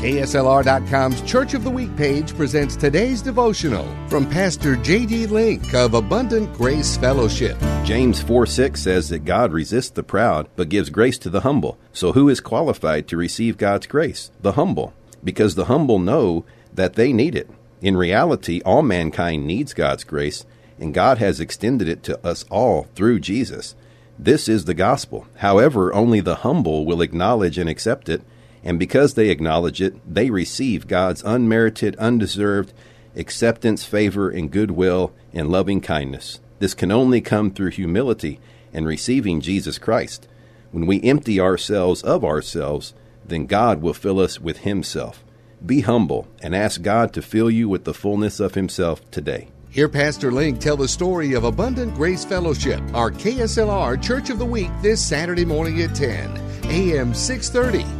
KSLR.com's Church of the Week page presents today's devotional from Pastor J.D. Link of Abundant Grace Fellowship. James 4 6 says that God resists the proud, but gives grace to the humble. So who is qualified to receive God's grace? The humble. Because the humble know that they need it. In reality, all mankind needs God's grace, and God has extended it to us all through Jesus. This is the gospel. However, only the humble will acknowledge and accept it and because they acknowledge it, they receive God's unmerited, undeserved acceptance, favor, and goodwill and loving kindness. This can only come through humility and receiving Jesus Christ. When we empty ourselves of ourselves, then God will fill us with Himself. Be humble and ask God to fill you with the fullness of Himself today. Hear Pastor Link tell the story of Abundant Grace Fellowship, our KSLR Church of the Week, this Saturday morning at 10 a.m. 630.